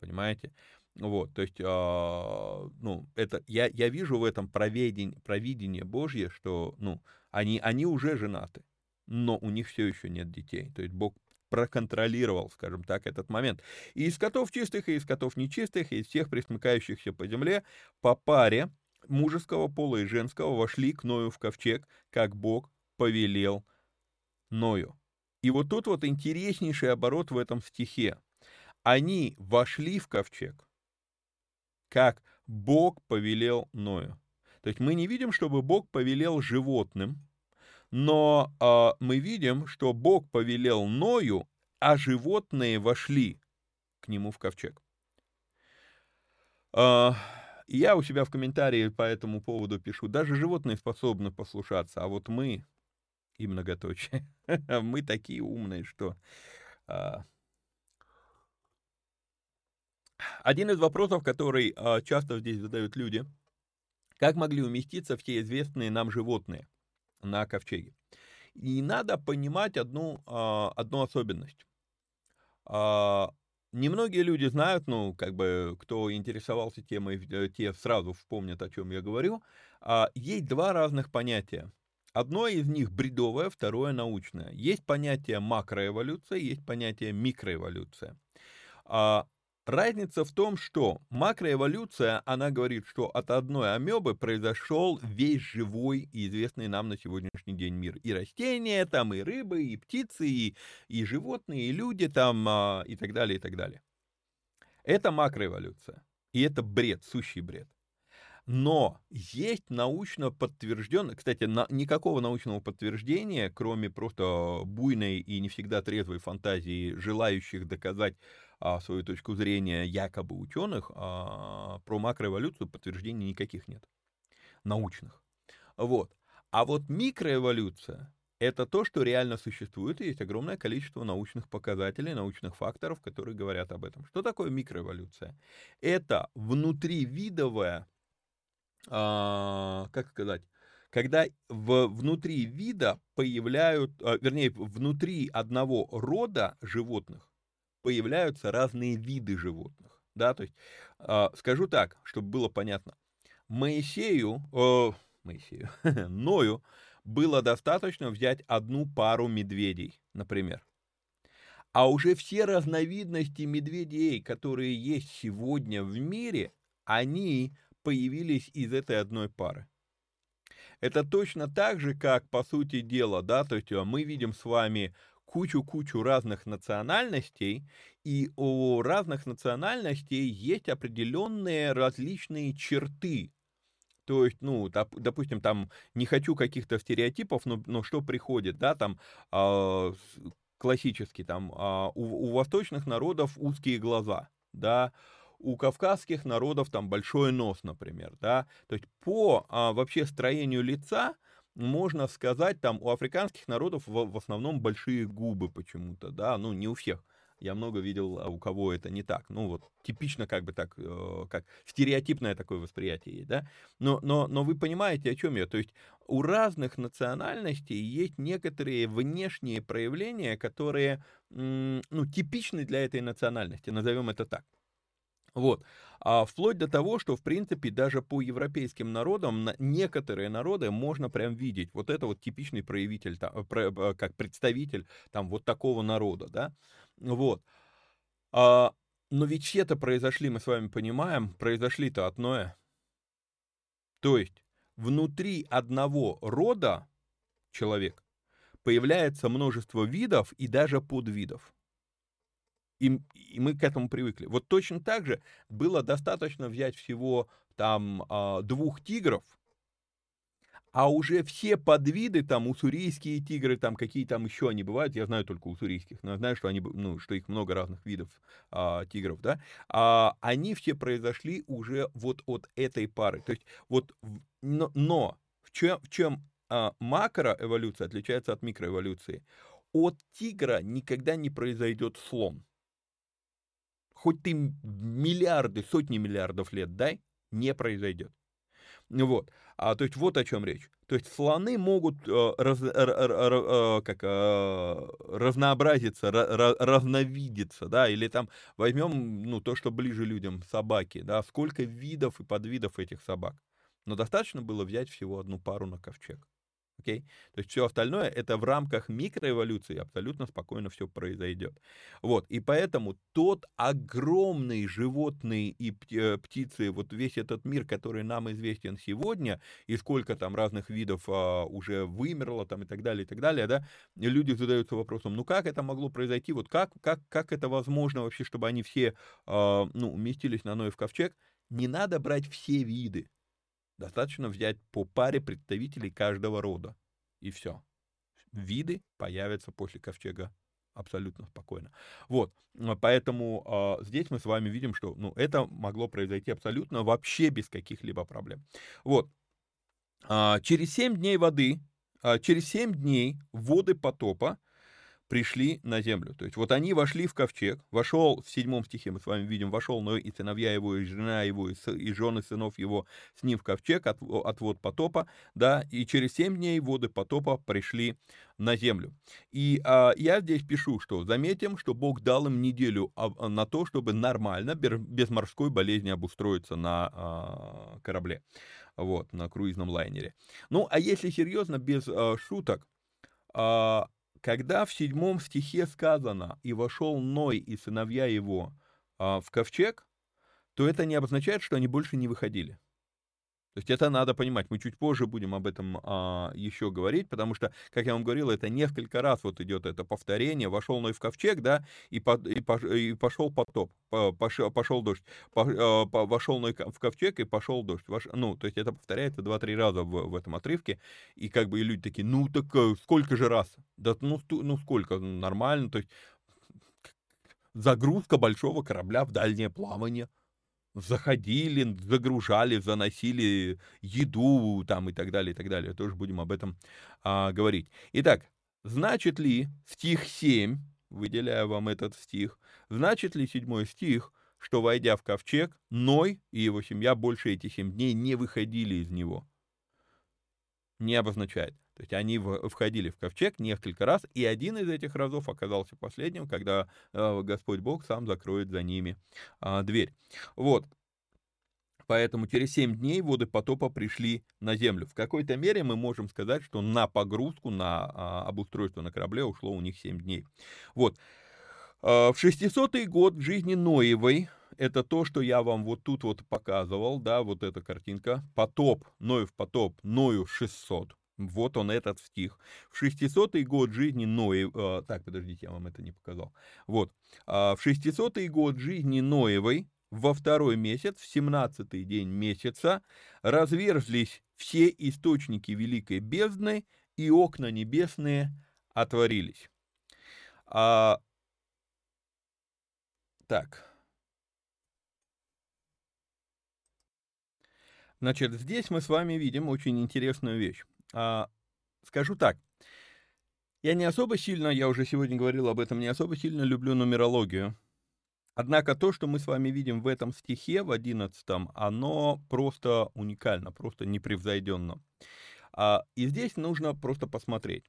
понимаете? Вот, то есть, э, ну, это, я, я вижу в этом проведение, провидение Божье, что, ну, они, они уже женаты, но у них все еще нет детей. То есть Бог проконтролировал, скажем так, этот момент. И из котов чистых, и из котов нечистых, и из всех присмыкающихся по земле по паре мужеского пола и женского вошли к Ною в ковчег, как Бог повелел Ною. И вот тут вот интереснейший оборот в этом стихе. Они вошли в ковчег, как Бог повелел Ною. То есть мы не видим, чтобы Бог повелел животным, но э, мы видим, что Бог повелел Ною, а животные вошли к нему в ковчег. Э, я у себя в комментарии по этому поводу пишу, даже животные способны послушаться, а вот мы, и многоточие, мы такие умные, что... Э, один из вопросов, который э, часто здесь задают люди, как могли уместиться все известные нам животные на ковчеге? И надо понимать одну, э, одну особенность. Э, немногие люди знают, ну, как бы, кто интересовался темой, э, те сразу вспомнят, о чем я говорю. Есть два разных понятия. Одно из них бредовое, второе научное. Есть понятие макроэволюция, есть понятие микроэволюция. Разница в том, что макроэволюция, она говорит, что от одной амебы произошел весь живой и известный нам на сегодняшний день мир. И растения там, и рыбы, и птицы, и, и животные, и люди там, а, и так далее, и так далее. Это макроэволюция. И это бред, сущий бред. Но есть научно подтвержденное, кстати, на, никакого научного подтверждения, кроме просто буйной и не всегда трезвой фантазии желающих доказать а, свою точку зрения якобы ученых, а, про макроэволюцию подтверждений никаких нет, научных. Вот. А вот микроэволюция – это то, что реально существует, и есть огромное количество научных показателей, научных факторов, которые говорят об этом. Что такое микроэволюция? Это внутривидовая, а, как сказать, когда в, внутри вида появляют, вернее, внутри одного рода животных появляются разные виды животных. Да, то есть, э, скажу так, чтобы было понятно. Моисею, э, Моисею, Ною было достаточно взять одну пару медведей, например. А уже все разновидности медведей, которые есть сегодня в мире, они появились из этой одной пары. Это точно так же, как, по сути дела, да, то есть мы видим с вами кучу-кучу разных национальностей, и у разных национальностей есть определенные различные черты. То есть, ну, доп, допустим, там, не хочу каких-то стереотипов, но, но что приходит, да, там, э, классически, там, э, у, у восточных народов узкие глаза, да, у кавказских народов там большой нос, например, да, то есть по а, вообще строению лица можно сказать, там у африканских народов в, в основном большие губы почему-то, да, ну не у всех. Я много видел, а у кого это не так. Ну вот типично как бы так, э, как стереотипное такое восприятие есть, да. Но, но, но вы понимаете, о чем я. То есть у разных национальностей есть некоторые внешние проявления, которые, ну, типичны для этой национальности, назовем это так. Вот. А вплоть до того, что, в принципе, даже по европейским народам некоторые народы можно прям видеть. Вот это вот типичный проявитель, э, как представитель там вот такого народа, да. Вот. А, но ведь все-то произошли, мы с вами понимаем, произошли-то одное. То есть внутри одного рода человек появляется множество видов и даже подвидов. И, и мы к этому привыкли. Вот точно так же было достаточно взять всего там а, двух тигров, а уже все подвиды, там, уссурийские тигры, там, какие там еще они бывают, я знаю только уссурийских, но я знаю, что, они, ну, что их много разных видов а, тигров, да, а, они все произошли уже вот от этой пары. То есть вот, но, но в чем, в чем а, макроэволюция отличается от микроэволюции? От тигра никогда не произойдет слон хоть ты миллиарды, сотни миллиардов лет дай, не произойдет. Вот. А, то есть вот о чем речь. То есть слоны могут э, раз, р, р, э, как, э, разнообразиться, р, разновидиться, да, или там возьмем ну, то, что ближе людям, собаки, да, сколько видов и подвидов этих собак. Но достаточно было взять всего одну пару на ковчег. Okay? То есть все остальное это в рамках микроэволюции абсолютно спокойно все произойдет. Вот, и поэтому тот огромный животный и э, птицы, вот весь этот мир, который нам известен сегодня, и сколько там разных видов а, уже вымерло там и так далее, и так далее, да, люди задаются вопросом, ну как это могло произойти, вот как, как, как это возможно вообще, чтобы они все, а, ну, уместились на Ноев ковчег, не надо брать все виды, Достаточно взять по паре представителей каждого рода. И все. Виды появятся после ковчега абсолютно спокойно. Вот, поэтому э, здесь мы с вами видим, что ну, это могло произойти абсолютно вообще без каких-либо проблем. Вот, э, через 7 дней воды, э, через 7 дней воды потопа пришли на землю. То есть вот они вошли в ковчег, вошел в седьмом стихе, мы с вами видим, вошел Ной и сыновья его, и жена его, и, и жены сынов его с ним в ковчег от, от вод потопа, да, и через семь дней воды потопа пришли на землю. И а, я здесь пишу, что заметим, что Бог дал им неделю а, на то, чтобы нормально, без морской болезни обустроиться на а, корабле, вот, на круизном лайнере. Ну, а если серьезно, без а, шуток, а, когда в седьмом стихе сказано «и вошел Ной и сыновья его а, в ковчег», то это не обозначает, что они больше не выходили. То есть это надо понимать. Мы чуть позже будем об этом а, еще говорить, потому что, как я вам говорил, это несколько раз вот идет это повторение. Вошел Ной в ковчег, да, и, по, и, по, и пошел потоп, пошел, пошел дождь. По, а, по, вошел Ной в ковчег и пошел дождь. Вош, ну, то есть это повторяется два-три раза в, в этом отрывке. И как бы и люди такие, ну так э, сколько же раз? Да ну, ну сколько? Нормально. То есть загрузка большого корабля в дальнее плавание – заходили, загружали, заносили еду там и так далее, и так далее. Тоже будем об этом а, говорить. Итак, значит ли стих 7, выделяю вам этот стих, значит ли седьмой стих, что, войдя в ковчег, Ной и его семья больше эти семь дней не выходили из него? Не обозначает. То есть они входили в ковчег несколько раз, и один из этих разов оказался последним, когда э, Господь Бог сам закроет за ними а, дверь. Вот. Поэтому через 7 дней воды потопа пришли на землю. В какой-то мере мы можем сказать, что на погрузку, на а, обустройство на корабле ушло у них 7 дней. Вот. А, в 600-й год жизни Ноевой, это то, что я вам вот тут вот показывал, да, вот эта картинка, потоп, Ноев потоп, Ною 600, вот он этот стих. В 600 год жизни Ноев... Э, так, подождите, я вам это не показал. Вот. Э, в 600 год жизни Ноевой, во второй месяц, в 17 день месяца, разверзлись все источники великой бездны, и окна небесные отворились. А, так. Значит, здесь мы с вами видим очень интересную вещь. А, скажу так, я не особо сильно, я уже сегодня говорил об этом, не особо сильно люблю нумерологию. Однако то, что мы с вами видим в этом стихе, в одиннадцатом, оно просто уникально, просто непревзойденно. А, и здесь нужно просто посмотреть,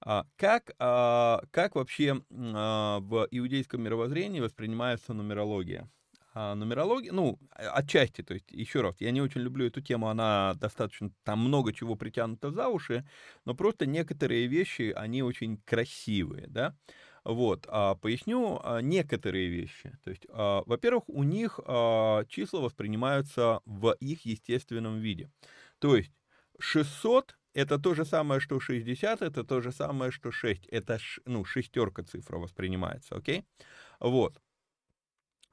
а, как, а, как вообще а, в иудейском мировоззрении воспринимается нумерология. А, нумерология, ну, отчасти, то есть, еще раз, я не очень люблю эту тему, она достаточно, там много чего притянуто за уши, но просто некоторые вещи, они очень красивые, да, вот, а, поясню а, некоторые вещи. То есть, а, во-первых, у них а, числа воспринимаются в их естественном виде. То есть, 600 это то же самое, что 60, это то же самое, что 6. Это, ну, шестерка цифра воспринимается, окей? Вот.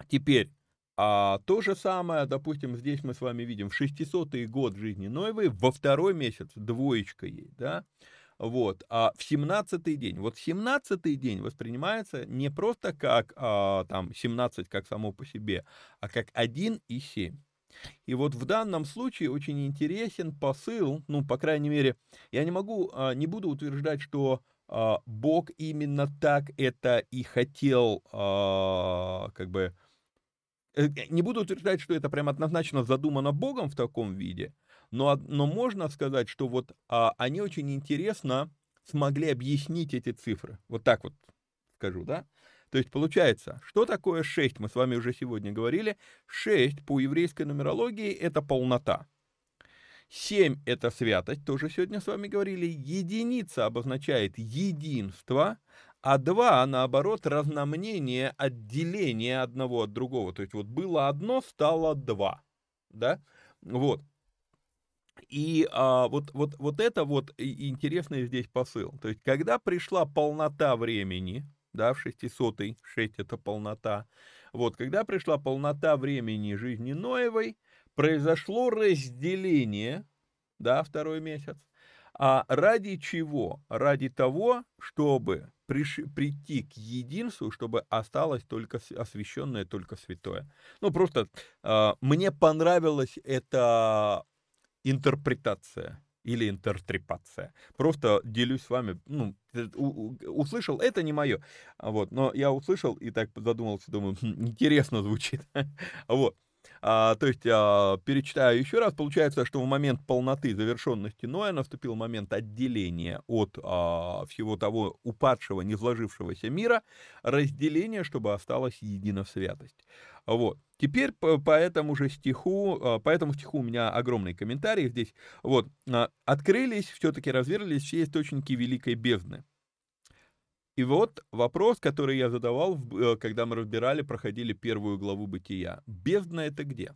Теперь, а то же самое, допустим, здесь мы с вами видим в 600-й год жизни Ноевой, во второй месяц двоечка есть, да, вот, а в 17-й день, вот 17-й день воспринимается не просто как а, там 17 как само по себе, а как 1 и 7. И вот в данном случае очень интересен посыл, ну, по крайней мере, я не могу, а, не буду утверждать, что а, Бог именно так это и хотел, а, как бы, не буду утверждать, что это прям однозначно задумано Богом в таком виде, но, но можно сказать, что вот а, они очень интересно смогли объяснить эти цифры. Вот так вот скажу, да? То есть получается, что такое 6, мы с вами уже сегодня говорили, 6 по еврейской нумерологии это полнота. 7 – это святость, тоже сегодня с вами говорили. Единица обозначает единство, а 2, наоборот, разномнение, отделение одного от другого. То есть вот было одно, стало два. Да? Вот. И а, вот, вот, вот это вот интересный здесь посыл. То есть, когда пришла полнота времени, да, в 600 6 это полнота, вот, когда пришла полнота времени жизни Ноевой, произошло разделение, да, второй месяц, а ради чего? Ради того, чтобы приш... прийти к единству, чтобы осталось только освященное, только святое. Ну, просто э, мне понравилась эта интерпретация или интертрепация. Просто делюсь с вами, ну, услышал, это не мое, вот, но я услышал и так задумался, думаю, хм, интересно звучит, вот. А, то есть, а, перечитаю еще раз, получается, что в момент полноты завершенности Ноя наступил момент отделения от а, всего того упадшего, не сложившегося мира, разделение, чтобы осталась едина святость. Вот. Теперь по, по этому же стиху, а, по этому стиху у меня огромный комментарий здесь. Вот. А, открылись, все-таки разверлись все источники великой бездны. И вот вопрос, который я задавал, э, когда мы разбирали, проходили первую главу Бытия. Бездна это где?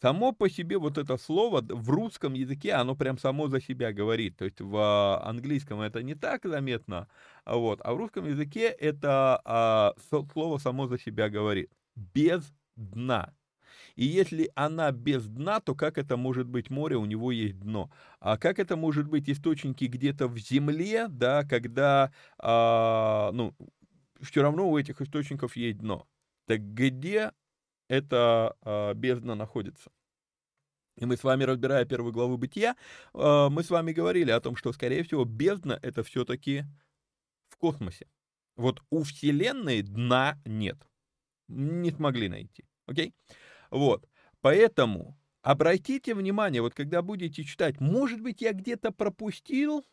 Само по себе вот это слово в русском языке, оно прям само за себя говорит. То есть в английском это не так заметно, вот, а в русском языке это а, слово само за себя говорит. Без дна. И если она без дна, то как это может быть море, у него есть дно? А как это может быть источники где-то в земле, да, когда, а, ну, все равно у этих источников есть дно? Так где эта а, бездна находится? И мы с вами, разбирая первую главу бытия, а, мы с вами говорили о том, что, скорее всего, бездна — это все-таки в космосе. Вот у Вселенной дна нет. Не смогли найти. Окей? Okay? Вот. Поэтому обратите внимание, вот когда будете читать, может быть, я где-то пропустил,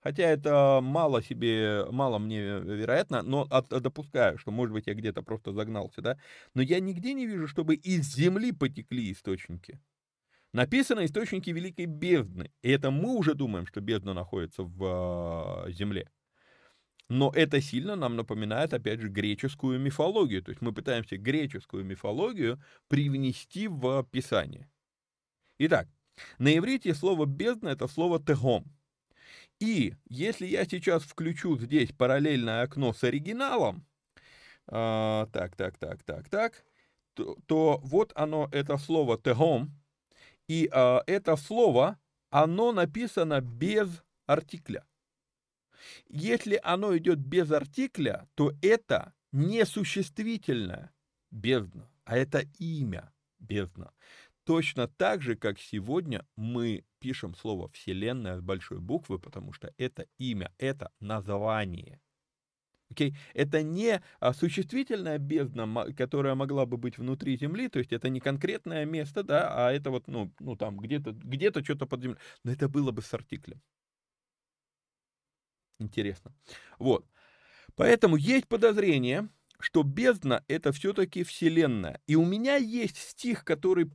хотя это мало себе, мало мне вероятно, но от, допускаю, что, может быть, я где-то просто загнался, да, но я нигде не вижу, чтобы из земли потекли источники. Написано источники великой бездны, и это мы уже думаем, что бездна находится в э, земле. Но это сильно нам напоминает, опять же, греческую мифологию. То есть мы пытаемся греческую мифологию привнести в Писание. Итак, на иврите слово «бездна» — это слово «тегом». И если я сейчас включу здесь параллельное окно с оригиналом, а, так, так, так, так, так, то, то вот оно, это слово «тегом», и а, это слово, оно написано без артикля. Если оно идет без артикля, то это не существительное бездна, а это имя бездна. Точно так же, как сегодня мы пишем слово «вселенная» с большой буквы, потому что это имя, это название. Okay? Это не а, существительная бездна, которая могла бы быть внутри Земли, то есть это не конкретное место, да, а это вот, ну, ну там где-то где что-то под землей. Но это было бы с артиклем. Интересно. Вот. Поэтому есть подозрение, что бездна — это все-таки Вселенная. И у меня есть стих, который,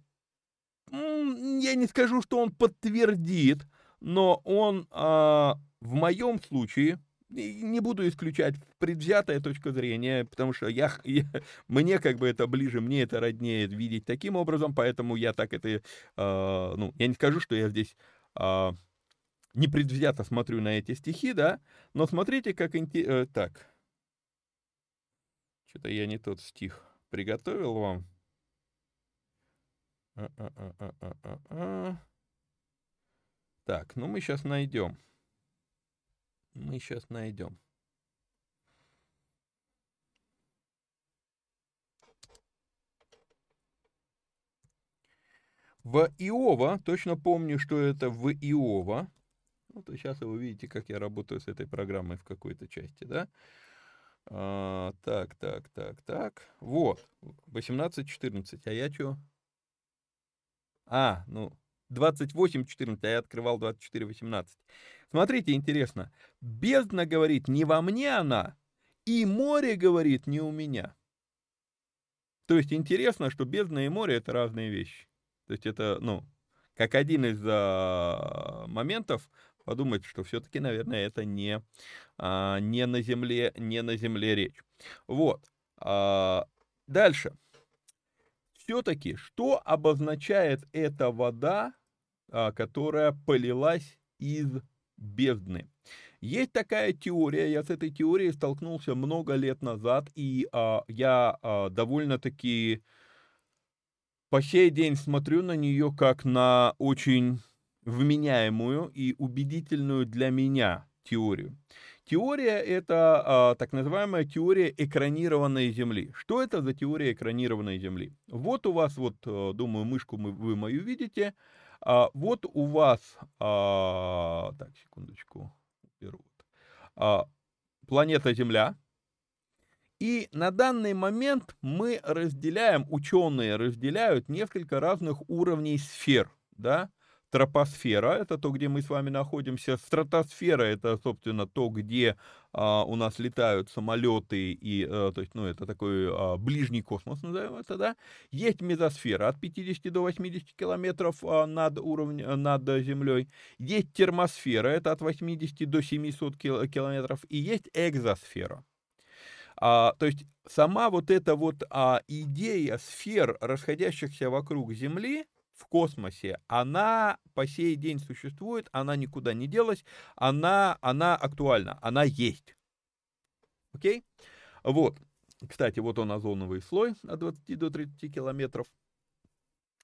я не скажу, что он подтвердит, но он а, в моем случае, не буду исключать предвзятая точка зрения, потому что я, я, мне как бы это ближе, мне это роднее видеть таким образом, поэтому я так это, э, ну, я не скажу, что я здесь э, непредвзято смотрю на эти стихи, да, но смотрите, как интересно... Э, так, что-то я не тот стих приготовил вам. А -а -а так, ну мы сейчас найдем. Мы сейчас найдем. В Иова, точно помню, что это в Иова, ну, то сейчас вы увидите, как я работаю с этой программой в какой-то части, да? А, так, так, так, так. Вот, 18.14. А я что? А, ну, 28.14, а я открывал 24.18. Смотрите, интересно. Бездна говорит, не во мне она, и море говорит, не у меня. То есть интересно, что бездна и море — это разные вещи. То есть это, ну, как один из а, моментов подумать, что все-таки, наверное, это не, а, не, на земле, не на земле речь. Вот. А, дальше. Все-таки, что обозначает эта вода, а, которая полилась из бездны? Есть такая теория, я с этой теорией столкнулся много лет назад, и а, я а, довольно-таки по сей день смотрю на нее как на очень вменяемую и убедительную для меня теорию. Теория – это а, так называемая теория экранированной Земли. Что это за теория экранированной Земли? Вот у вас, вот, э, думаю, мышку мы, вы мою видите. А, вот у вас, а, так, секундочку, беру. А, планета Земля. И на данный момент мы разделяем, ученые разделяют несколько разных уровней сфер, да, Тропосфера – это то, где мы с вами находимся. Стратосфера – это, собственно, то, где а, у нас летают самолеты, и, а, то есть, ну, это такой а, ближний космос, назовем это, да. Есть мезосфера от 50 до 80 километров а, над уровнем, над землей. Есть термосфера, это от 80 до 700 километров. И есть экзосфера. А, то есть сама вот эта вот а, идея сфер, расходящихся вокруг Земли, в космосе, она по сей день существует, она никуда не делась, она, она актуальна, она есть. Окей? Вот. Кстати, вот он озоновый слой от 20 до 30 километров.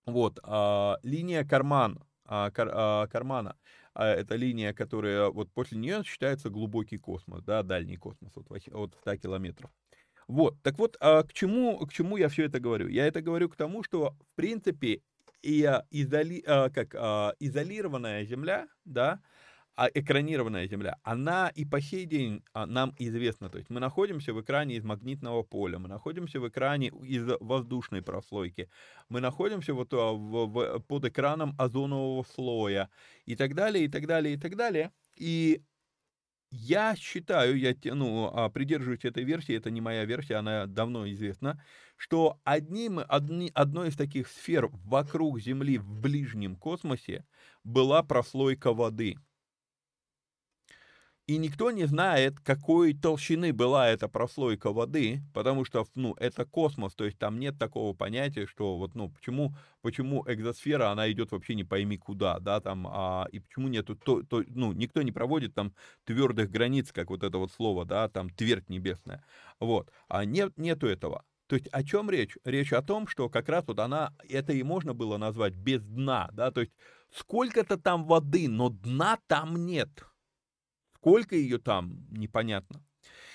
Вот. А, линия карман, а, кар, а, кармана. А, это линия, которая вот после нее считается глубокий космос, да, дальний космос от, от 100 километров. Вот, так вот, а к чему, к чему я все это говорю? Я это говорю к тому, что, в принципе, и а, изоли, а, как, а, изолированная Земля, да, а экранированная Земля, она и по сей день нам известна. То есть мы находимся в экране из магнитного поля, мы находимся в экране из воздушной прослойки, мы находимся вот в, в, под экраном озонового слоя и так далее, и так далее, и так далее. И я считаю, я ну, придерживаюсь этой версии, это не моя версия, она давно известна, что одним, одни, одной из таких сфер вокруг Земли в ближнем космосе была прослойка воды – и никто не знает, какой толщины была эта прослойка воды, потому что, ну, это космос, то есть там нет такого понятия, что вот, ну, почему, почему экзосфера, она идет вообще не пойми куда, да, там, а, и почему нету, то, то, ну, никто не проводит там твердых границ, как вот это вот слово, да, там, твердь небесная, вот, а нет, нету этого. То есть о чем речь? Речь о том, что как раз вот она, это и можно было назвать без дна, да, то есть сколько-то там воды, но дна там нет, Сколько ее там, непонятно.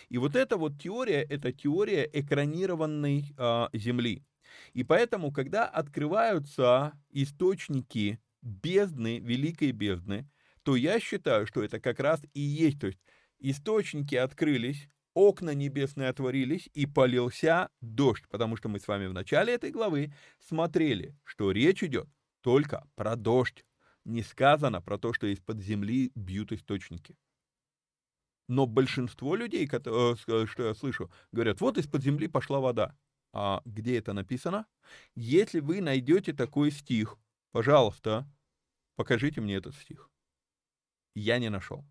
И вот эта вот теория, это теория экранированной э, Земли. И поэтому, когда открываются источники бездны, великой бездны, то я считаю, что это как раз и есть. То есть источники открылись, окна небесные отворились и полился дождь, потому что мы с вами в начале этой главы смотрели, что речь идет только про дождь. Не сказано про то, что из-под земли бьют источники. Но большинство людей, э, э, что я слышу, говорят, вот из-под земли пошла вода. А где это написано? Если вы найдете такой стих, пожалуйста, покажите мне этот стих. Я не нашел.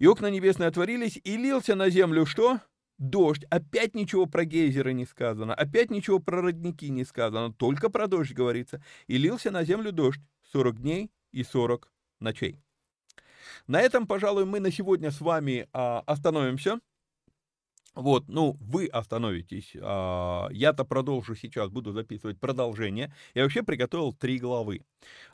И окна небесные отворились, и лился на землю что? Дождь. Опять ничего про гейзеры не сказано, опять ничего про родники не сказано, только про дождь говорится. И лился на землю дождь 40 дней и 40 ночей. На этом, пожалуй, мы на сегодня с вами а, остановимся. Вот, ну, вы остановитесь. А, я-то продолжу сейчас, буду записывать продолжение. Я вообще приготовил три главы.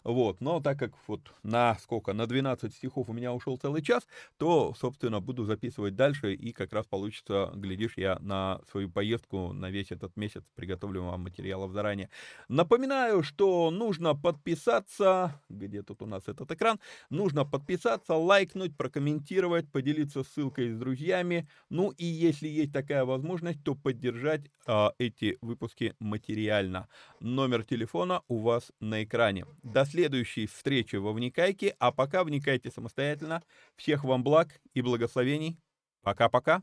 Вот, но так как вот на сколько, на 12 стихов у меня ушел целый час, то, собственно, буду записывать дальше, и как раз получится, глядишь, я на свою поездку на весь этот месяц приготовлю вам материалов заранее. Напоминаю, что нужно подписаться, где тут у нас этот экран, нужно подписаться, лайкнуть, прокомментировать, поделиться ссылкой с друзьями, ну и если если есть такая возможность, то поддержать а, эти выпуски материально. Номер телефона у вас на экране. До следующей встречи во Вникайке, а пока вникайте самостоятельно. Всех вам благ и благословений. Пока-пока.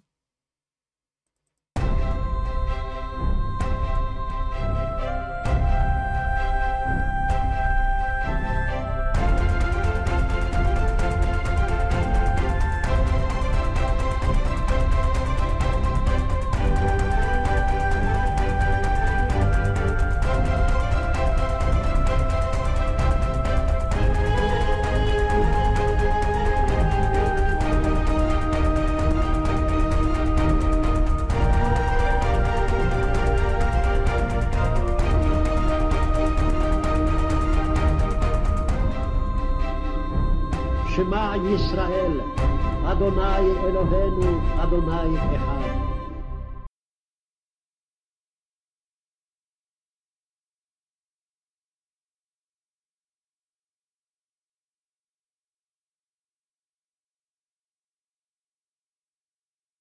Adonai Eloheinu, Adonai Echad.